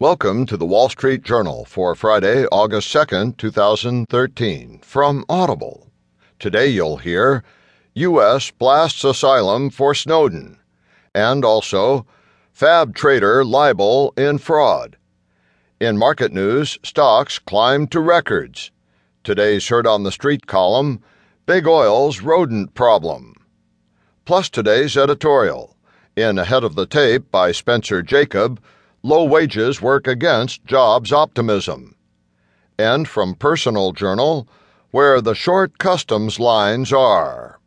Welcome to the Wall Street Journal for Friday, August 2nd, 2013, from Audible. Today you'll hear U.S. blasts asylum for Snowden, and also Fab trader libel in fraud. In market news, stocks climbed to records. Today's Heard on the Street column Big Oil's rodent problem. Plus today's editorial. In Ahead of the Tape by Spencer Jakab, low wages work against jobs optimism. And from Personal Journal, where the short customs lines are.